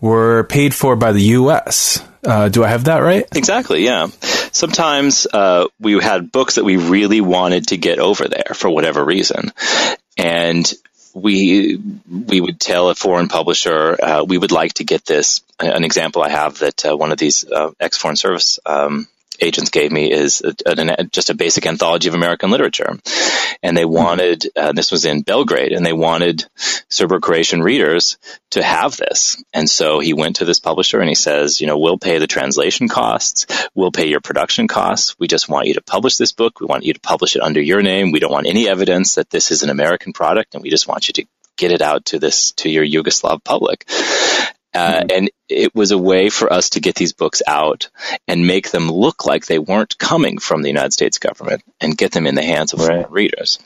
were paid for by the U.S. Uh, do I have that right? Exactly, yeah. Sometimes uh, we had books that we really wanted to get over there for whatever reason. And we we would tell a foreign publisher uh, we would like to get this. An example I have that uh, one of these uh, ex foreign service um, agents gave me is a, just a basic anthology of American literature. And they wanted, uh, this was in Belgrade, and they wanted Serbo-Croatian readers to have this. And so he went to this publisher and he says, you know, we'll pay the translation costs. We'll pay your production costs. We just want you to publish this book. We want you to publish it under your name. We don't want any evidence that this is an American product. And we just want you to get it out to this, to your Yugoslav public. Uh, mm-hmm. and it was a way for us to get these books out and make them look like they weren't coming from the United States government and get them in the hands of right. readers.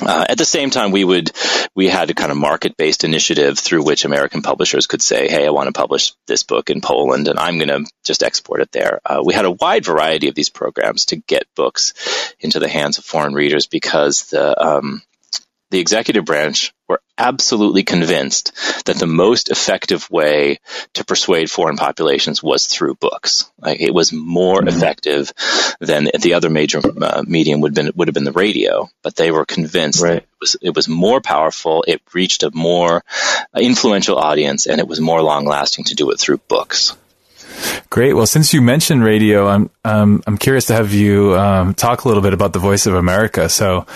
Uh, at the same time, we would we had a kind of market based initiative through which American publishers could say, "Hey, I want to publish this book in Poland, and I'm going to just export it there." Uh, we had a wide variety of these programs to get books into the hands of foreign readers because the um, the executive branch were absolutely convinced that the most effective way to persuade foreign populations was through books. Like it was more mm-hmm. effective than the other major uh, medium would been would have been the radio, but they were convinced right. it was it was more powerful. It reached a more influential audience, and it was more long lasting to do it through books. Great. Well, since you mentioned radio, I'm um, I'm curious to have you um, talk a little bit about the Voice of America. So,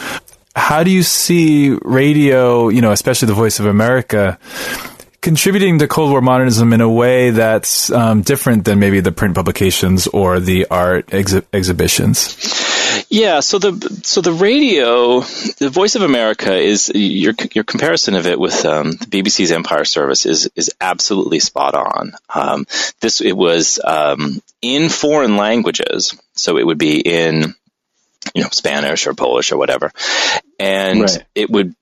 how do you see radio, you know, especially the Voice of America, contributing to Cold War modernism in a way that's um, different than maybe the print publications or the art exhi- exhibitions? Yeah, so the so the radio, the Voice of America is your your comparison of it with um, the BBC's Empire Service is is absolutely spot on. Um, this it was um, in foreign languages, so it would be in you know Spanish or Polish or whatever, and right. it would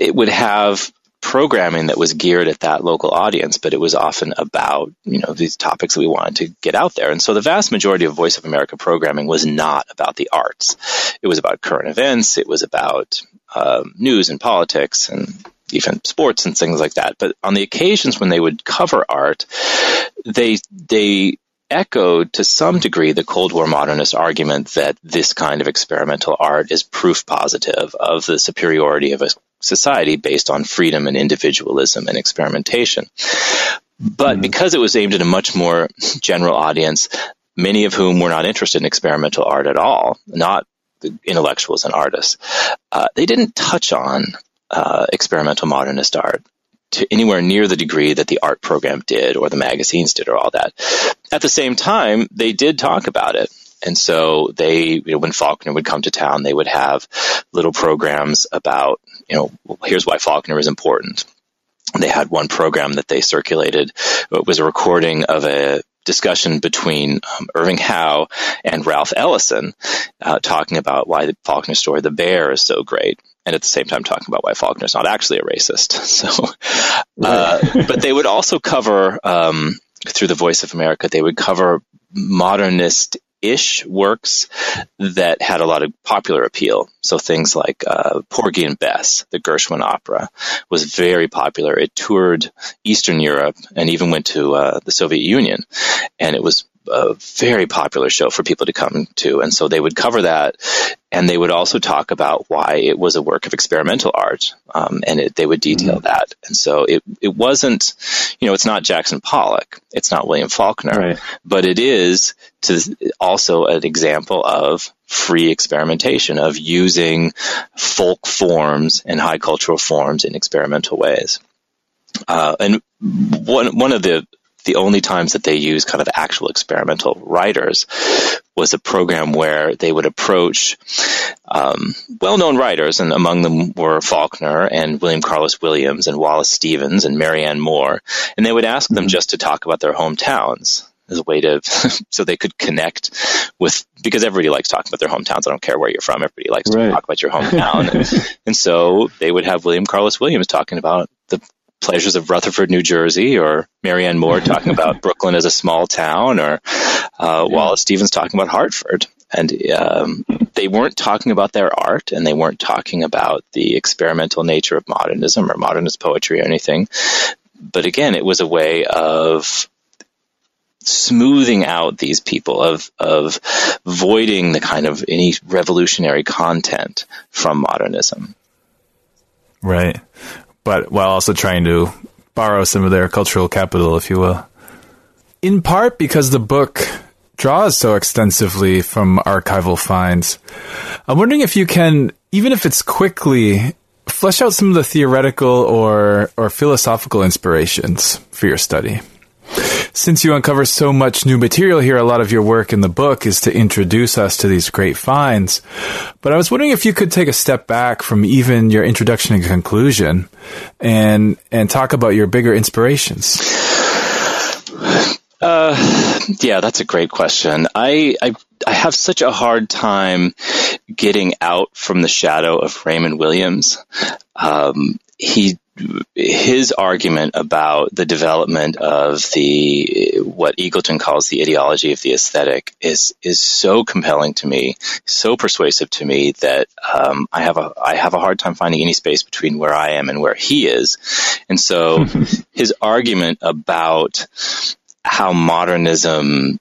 it would have programming that was geared at that local audience, but it was often about, you know, these topics that we wanted to get out there. And so the vast majority of Voice of America programming was not about the arts. It was about current events. It was about uh, news and politics and even sports and things like that. But on the occasions when they would cover art, they, they echoed to some degree the Cold War modernist argument that this kind of experimental art is proof positive of the superiority of a society based on freedom and individualism and experimentation. But mm-hmm. because it was aimed at a much more general audience, many of whom were not interested in experimental art at all, not intellectuals and artists, uh, they didn't touch on uh, experimental modernist art to anywhere near the degree that the art program did or the magazines did or all that. At the same time, they did talk about it. And so they, you know, when Faulkner would come to town, they would have little programs about, you know, here's why Faulkner is important. They had one program that they circulated. It was a recording of a discussion between um, Irving Howe and Ralph Ellison, uh, talking about why the Faulkner story, The Bear, is so great and at the same time talking about why Faulkner's not actually a racist. So, uh, but they would also cover um, through the Voice of America. They would cover modernist ish works that had a lot of popular appeal. So things like uh, Porgy and Bess, the Gershwin opera, was very popular. It toured Eastern Europe and even went to uh, the Soviet Union, and it was a very popular show for people to come to. And so they would cover that and they would also talk about why it was a work of experimental art. Um, and it, they would detail mm-hmm. that. And so it, it wasn't, you know, it's not Jackson Pollock. It's not William Faulkner, right. but it is to also an example of free experimentation of using folk forms and high cultural forms in experimental ways. Uh, and one one of the the only times that they used kind of actual experimental writers was a program where they would approach um, well-known writers, and among them were Faulkner and William Carlos Williams and Wallace Stevens and Marianne Moore, and they would ask them mm-hmm. just to talk about their hometowns as a way to so they could connect with because everybody likes talking about their hometowns. I don't care where you're from. Everybody likes right. to talk about your hometown, and, and so they would have William Carlos Williams talking about the pleasures of Rutherford, New Jersey, or Marianne Moore talking about Brooklyn as a small town, or uh, yeah. Wallace Stevens talking about Hartford. And um, they weren't talking about their art, and they weren't talking about the experimental nature of modernism or modernist poetry or anything. But again, it was a way of smoothing out these people, of of voiding the kind of any revolutionary content from modernism. Right, but while also trying to borrow some of their cultural capital, if you will. In part because the book draws so extensively from archival finds. I'm wondering if you can, even if it's quickly, flesh out some of the theoretical or, or philosophical inspirations for your study. Since you uncover so much new material here, a lot of your work in the book is to introduce us to these great finds. But I was wondering if you could take a step back from even your introduction and conclusion and, and talk about your bigger inspirations. Uh, yeah, that's a great question. I, I, I have such a hard time getting out from the shadow of Raymond Williams. Um, he his argument about the development of the what Eagleton calls the ideology of the aesthetic is is so compelling to me, so persuasive to me that um, I have a I have a hard time finding any space between where I am and where he is, and so his argument about how modernism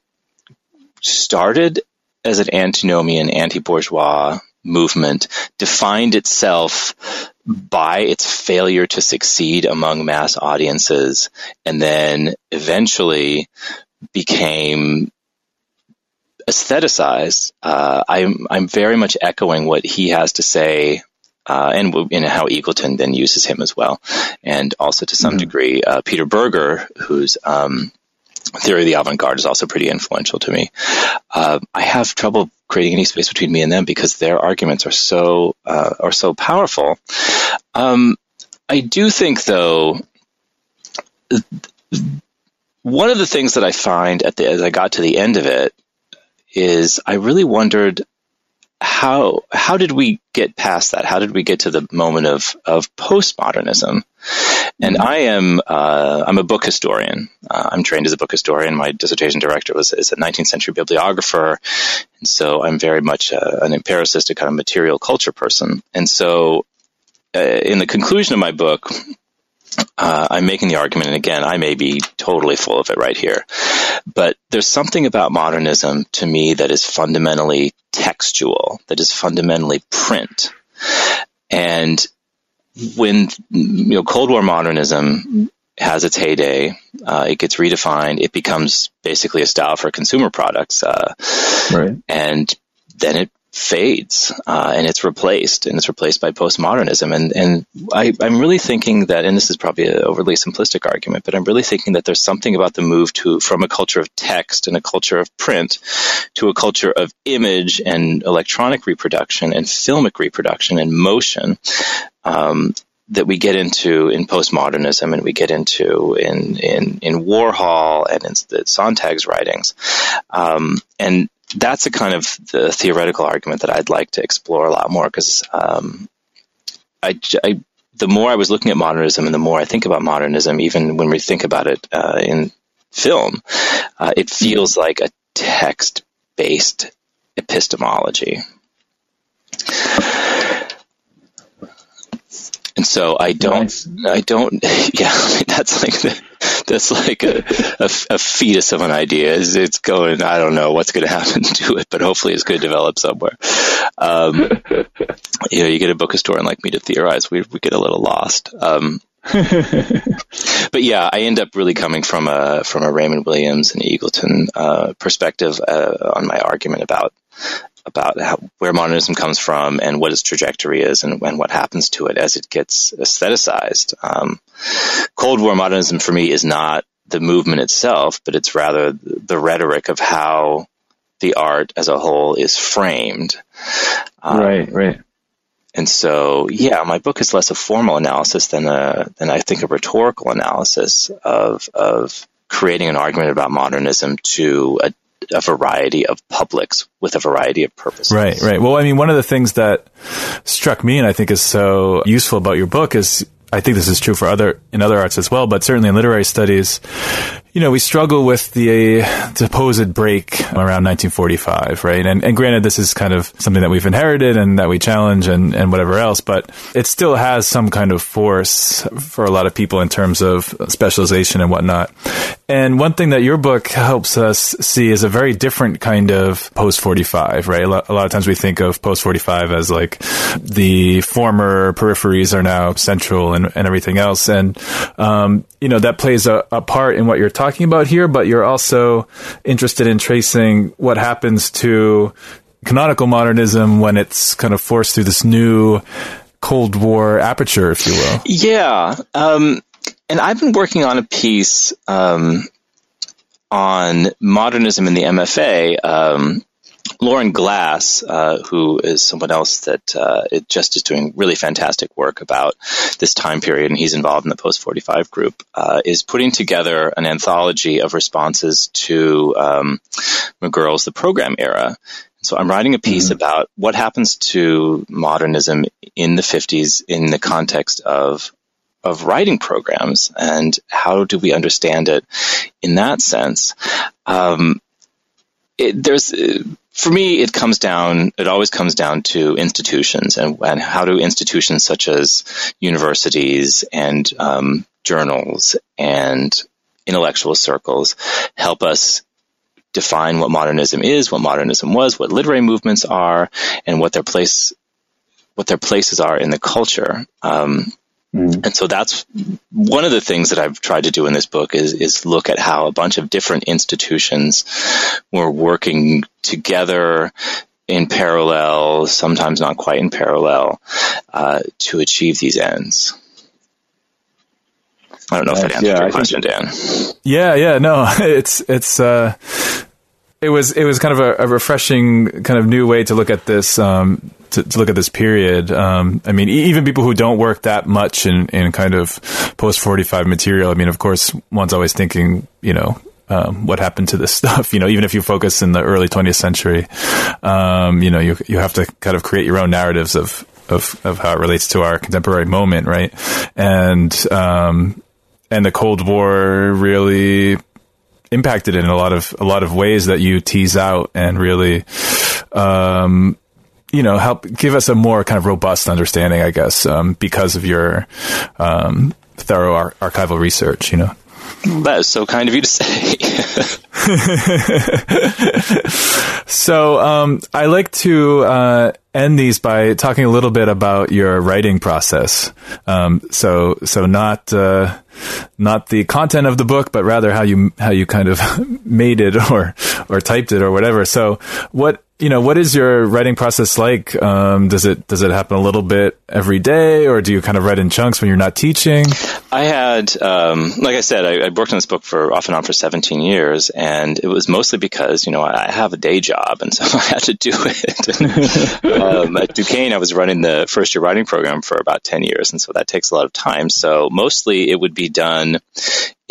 started as an antinomian, anti-bourgeois movement defined itself by its failure to succeed among mass audiences and then eventually became aestheticized. Uh, I'm, I'm very much echoing what he has to say uh, and in how Eagleton then uses him as well, and also to some mm-hmm. degree uh, Peter Bürger, whose um, theory of the avant-garde is also pretty influential to me. Uh, I have trouble creating any space between me and them because their arguments are so uh, are so powerful. Um, I do think, though, one of the things that I find at the as I got to the end of it is I really wondered how how did we get past that? How did we get to the moment of of postmodernism? And I am uh, I'm a book historian. Uh, I'm trained as a book historian. My dissertation director was is a 19th century bibliographer, and so I'm very much uh, an empiricist, a kind of material culture person. And so, uh, in the conclusion of my book, uh, I'm making the argument, and again, I may be totally full of it right here, but there's something about modernism to me that is fundamentally textual, that is fundamentally print. And when you know Cold War modernism has its heyday, uh, it gets redefined. It becomes basically a style for consumer products, uh, right. and then it fades uh, and it's replaced and it's replaced by postmodernism and and I, am really thinking that and this is probably an overly simplistic argument but I'm really thinking that there's something about the move to from a culture of text and a culture of print to a culture of image and electronic reproduction and filmic reproduction and motion um, that we get into in postmodernism and we get into in in, in Warhol and in the Sontag's writings um, and that's a kind of the theoretical argument that I'd like to explore a lot more because um, I, I, the more I was looking at modernism and the more I think about modernism, even when we think about it uh, in film, uh, it feels like a text based epistemology. And so I don't, nice. I don't, yeah, that's like the, that's like a, a, a, fetus of an idea. It's, it's, going, I don't know what's going to happen to it, but hopefully it's going to develop somewhere. Um, you know, you get a book historian like me to theorize, we, we get a little lost. Um, but yeah, I end up really coming from a from a Raymond Williams and Eagleton uh, perspective uh, on my argument about about how, where modernism comes from and what its trajectory is and, and what happens to it as it gets aestheticized. Um, Cold War modernism for me is not the movement itself, but it's rather the rhetoric of how the art as a whole is framed. Um, right, right. And so, yeah, my book is less a formal analysis than a than I think a rhetorical analysis of of creating an argument about modernism to a a variety of publics with a variety of purposes. Right, right. Well, I mean, one of the things that struck me and I think is so useful about your book is I think this is true for other in other arts as well, but certainly in literary studies, you know, we struggle with the supposed break around 1945, right? And, and granted, this is kind of something that we've inherited and that we challenge and, and whatever else, but it still has some kind of force for a lot of people in terms of specialization and whatnot. And one thing that your book helps us see is a very different kind of post 45, right? A lot, a lot of times we think of post 45 as like the former peripheries are now central and, and everything else. And, um, you know, that plays a, a part in what you're talking about here, but you're also interested in tracing what happens to canonical modernism when it's kind of forced through this new Cold War aperture, if you will. Yeah. Um, and I've been working on a piece um, on modernism in the MFA. Um, Loren Glass, uh, who is someone else that uh, just is doing really fantastic work about this time period, and he's involved in the post 45 group, uh, is putting together an anthology of responses to um, McGurl's The Program Era. So I'm writing a piece mm-hmm. about what happens to modernism in the 50s in the context of of writing programs and how do we understand it in that sense. Um, it, there's for me, it comes down. It always comes down to institutions and, and how do institutions such as universities and um, journals and intellectual circles help us define what modernism is, what modernism was, what literary movements are, and what their place what their places are in the culture. Um, mm. And so that's one of the things that I've tried to do in this book is is look at how a bunch of different institutions were working together in parallel, sometimes not quite in parallel, uh, to achieve these ends. I don't know if that answers yeah, your I question, Dan. Yeah, yeah, no, it's it's uh, it was it was kind of a, a, refreshing kind of new way to look at this um, to, to, look at this period. Um, I mean, even people who don't work that much in, in kind of post forty five material. I mean, of course, one's always thinking, you know, um, what happened to this stuff. You know, even if you focus in the early 20th century, um, you know, you you have to kind of create your own narratives of of of how it relates to our contemporary moment, right? And um, and the Cold War really impacted in a lot of a lot of ways that you tease out and really um, you know help give us a more kind of robust understanding i guess um, because of your um, thorough ar- archival research you know that is so kind of you to say. so um, I like to uh, end these by talking a little bit about your writing process. Um, so so not uh, not the content of the book, but rather how you how you kind of made it or or typed it or whatever. So what you know, what is your writing process like? Um, does it does it happen a little bit every day, or do you kind of write in chunks when you're not teaching? I had, um, like I said, I, I, worked on this book for off and on for 17 years, and it was mostly because you know I have a day job, and so I had to do it. um, at Duquesne, I was running the first year writing program for about 10 years, and so that takes a lot of time. So mostly it would be done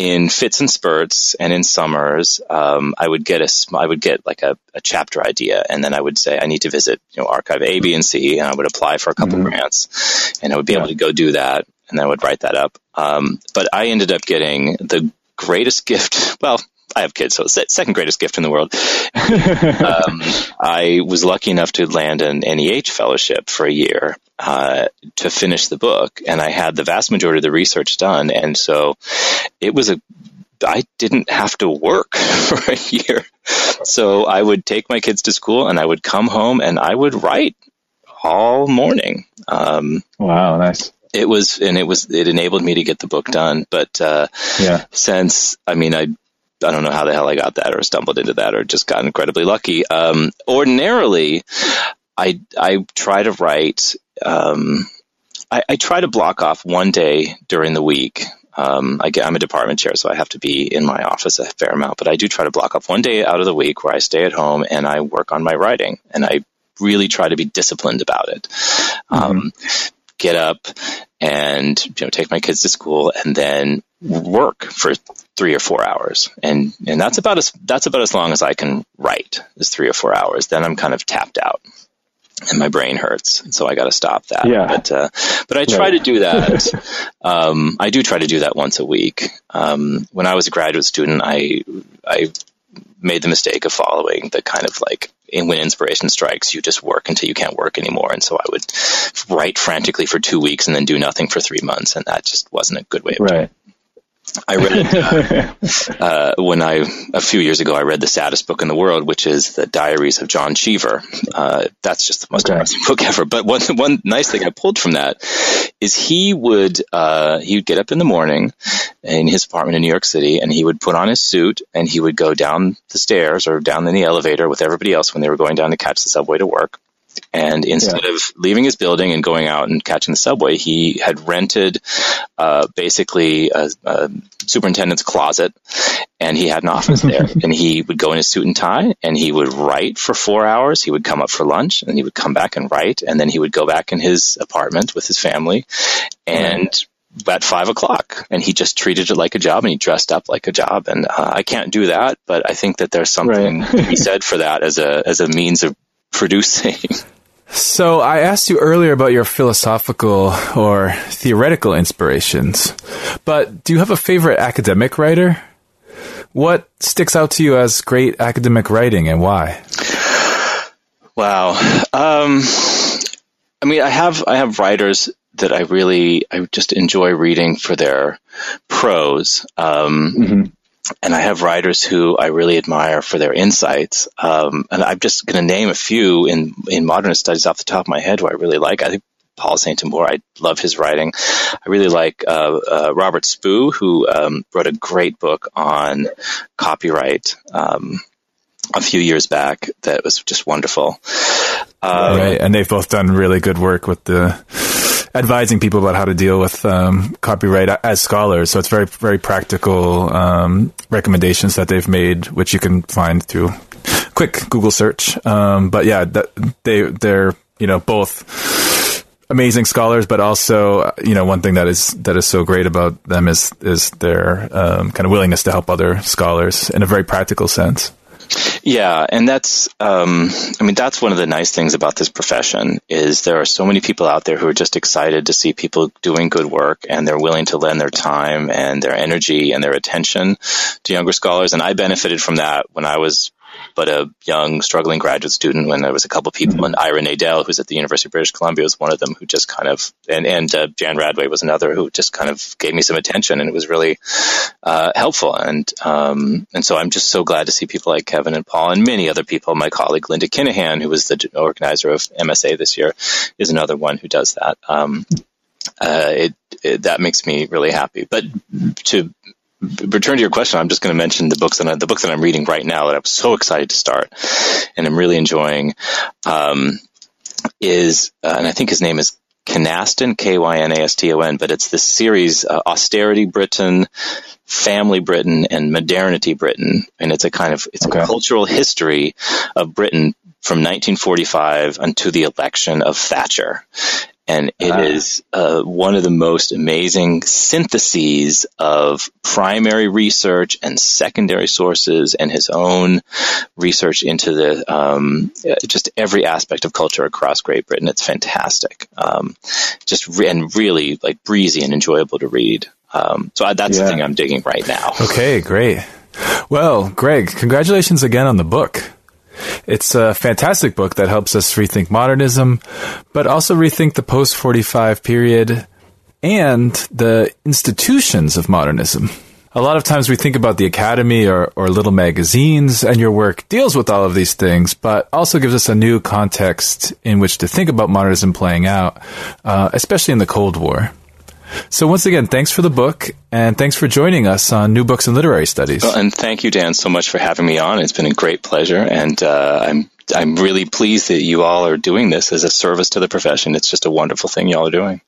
in fits and spurts and in summers um, i would get a i would get like a, a, chapter idea and then i would say i need to visit you know archive a b and c and i would apply for a couple mm-hmm. grants and i would be yeah. able to go do that and then i would write that up um, but i ended up getting the greatest gift well I have kids, so it's the second greatest gift in the world. um, I was lucky enough to land an NEH fellowship for a year uh, to finish the book, and I had the vast majority of the research done, and so it was a I didn't have to work for a year. So I would take my kids to school and I would come home and I would write all morning. Um, wow, nice. It was, and it was, it enabled me to get the book done. But, uh, yeah, since, I mean, I I don't know how the hell I got that or stumbled into that or just got incredibly lucky. Um, ordinarily, I I try to write. Um, I, I, try to block off one day during the week. Um, I am a department chair, so I have to be in my office a fair amount. But I do try to block off one day out of the week where I stay at home and I work on my writing, and I really try to be disciplined about it. Mm-hmm. Um, get up and you know take my kids to school and then work for three or four hours and and that's about as that's about as long as I can write is three or four hours then I'm kind of tapped out and my brain hurts and so I got to stop that yeah. but uh, but I try to do that um, I do try to do that once a week um, when I was a graduate student I I made the mistake of following the kind of like when inspiration strikes, you just work until you can't work anymore. And so I would write frantically for two weeks and then do nothing for three months, and that just wasn't a good way of right. doing. It. I read uh, uh, when I a few years ago. I read the saddest book in the world, which is the Diaries of John Cheever. Uh, that's just the most okay. depressing book ever. But one one nice thing I pulled from that is he would uh, he would get up in the morning in his apartment in New York City, and he would put on his suit and he would go down the stairs or down in the elevator with everybody else when they were going down to catch the subway to work. And instead yeah. of leaving his building and going out and catching the subway, he had rented uh, basically a, a, superintendent's closet, and he had an office there. and he would go in his suit and tie, and he would write for four hours. He would come up for lunch, and he would come back and write, and then he would go back in his apartment with his family, and. At five o'clock, and he just treated it like a job, and he dressed up like a job. And uh, I can't do that, but I think that there's something right. to be said for that as a as a means of producing. So I asked you earlier about your philosophical or theoretical inspirations, but do you have a favorite academic writer? What sticks out to you as great academic writing and why? Wow. Um, I mean, I have I have writers that I really I just enjoy reading for their prose. Um, mm-hmm and I have writers who I really admire for their insights. Um, and I'm just going to name a few in in modernist studies off the top of my head who I really like. I think Paul Saint Amour. I love his writing. I really like uh, uh, Robert Spoo, who um, wrote a great book on copyright um, a few years back that was just wonderful. Um, right, and they've both done really good work with the advising people about how to deal with um, copyright as scholars. So it's very, very practical um, recommendations that they've made, which you can find through quick Google search. Um, but yeah, that, they they're you know both amazing scholars, but also you know one thing that is that is so great about them is is their um, kind of willingness to help other scholars in a very practical sense. Yeah, and that's um, I mean that's one of the nice things about this profession is there are so many people out there who are just excited to see people doing good work and they're willing to lend their time and their energy and their attention to younger scholars. And I benefited from that when I was but a young, struggling graduate student when there was a couple of people, and Ira Nadel, who's at the University of British Columbia, was one of them who just kind of, and, and uh, Jan Radway was another who just kind of gave me some attention, and it was really uh, helpful. And um, and so I'm just so glad to see people like Kevin and Paul and many other people. My colleague Linda Kinnahan, who was the organizer of MSA this year, is another one who does that. Um, uh, it, it, that makes me really happy. But to return to your question, I'm just going to mention the books that I, the books that I'm reading right now that I'm so excited to start, and I'm really enjoying. Um, is uh, and I think his name is Kynaston, K Y N A S T O N, but it's this series, uh, Austerity Britain, Family Britain, and Modernity Britain, and it's a kind of it's okay. a cultural history of Britain from 1945 until the election of Thatcher and it uh, is uh, one of the most amazing syntheses of primary research and secondary sources and his own research into the um, just every aspect of culture across Great Britain. It's fantastic, um, just re- and really like breezy and enjoyable to read. Um, so I, that's yeah. the thing I'm digging right now. Okay, great. Well, Greg, congratulations again on the book. It's a fantastic book that helps us rethink modernism, but also rethink the post 45 period and the institutions of modernism. A lot of times we think about the academy or, or little magazines, and your work deals with all of these things, but also gives us a new context in which to think about modernism playing out, uh, especially in the Cold War. So once again, thanks for the book, and thanks for joining us on New Books in Literary Studies. Well, and thank you, Dan, so much for having me on. It's been a great pleasure, and uh, I'm I'm really pleased that you all are doing this as a service to the profession. It's just a wonderful thing you all are doing.